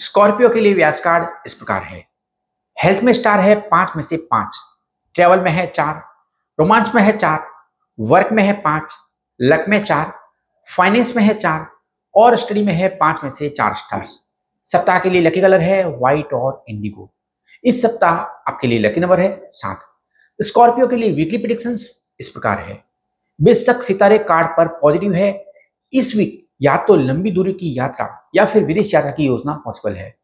Scorpio के लिए व्यास card इस प्रकार है। हेल्थ में स्टार है पाँच में से पाँच। ट्रेवल में है चार। रोमांच में है चार। वर्क में है पाँच। लक में चार। फाइनेंस में है चार। और स्टडी में है पाँच में से चार स्टार्स। सप्ताह के लिए लकी कलर है, व्हाइट और इंडिगो। इस सप्ताह आपके लिए लकी नंबर है सात। स्कॉर्पियो के लिए वीकली प्रिडिक्शन इस प्रकार है। बेशक सितारे कार्ड पर पॉजिटिव है। इस वीक या तो लंबी दूरी की यात्रा या फिर विदेश यात्रा की योजना पॉसिबल है।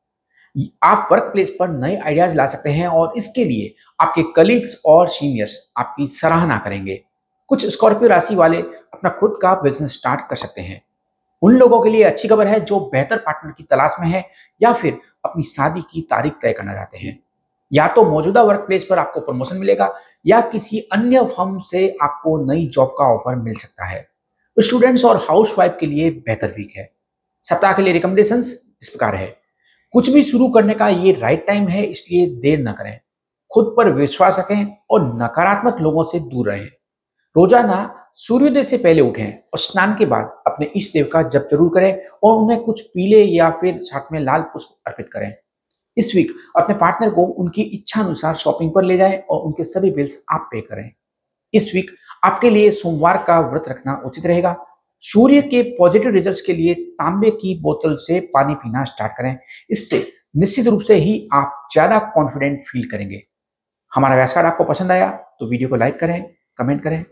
आप वर्क प्लेस पर नए आइडियाज़ ला सकते हैं और इसके लिए आपके कलीग्स और सीनियर्स आपकी सराहना करेंगे। कुछ स्कॉर्पियो राशि वाले अपना खुद का बिज़नेस स्टार्ट कर सकते हैं। उन लोगों के लिए अच्छी खबर है जो बेहतर पार्टनर की तलाश में है या फिर अपनी शादी की तारीख तय करना चाहते हैं। या तो मौजूदा वर्क प्लेस पर आपको प्रमोशन मिलेगा या किसी अन्य फर्म से आपको नई जॉब का ऑफ़र मिल सकता है। स्टूडेंट्स और हाउसवाइफ के लिए बेहतर वीक है। सप्ताह के लिए रिकमेंडेशन इस प्रकार है। कुछ भी शुरू करने का ये राइट टाइम है, इसलिए देर न करें। खुद पर विश्वास रखें और नकारात्मक लोगों से दूर रहें। रोज़ाना सूर्योदय से पहले उठें और स्नान के बाद अपने इष्ट देव का जप ज़रूर करें और उन्हें कुछ पीले या फिर साथ में लाल पुष्प अर्पित करें। इस वीक अपने पार्टनर को उनकी इच्छा अनुसार शॉपिंग पर ले जाएँ और उनके सभी बिल्स आप पे करें। इस वीक आपके लिए सोमवार का व्रत रखना उचित रहेगा। सूर्य के पॉजिटिव रिजल्ट्स के लिए तांबे की बोतल से पानी पीना स्टार्ट करें। इससे निश्चित रूप से ही आप ज़्यादा कॉन्फिडेंट फील करेंगे। हमारा व्यास कार्ड आपको पसंद आया तो वीडियो को लाइक करें कमेंट करें।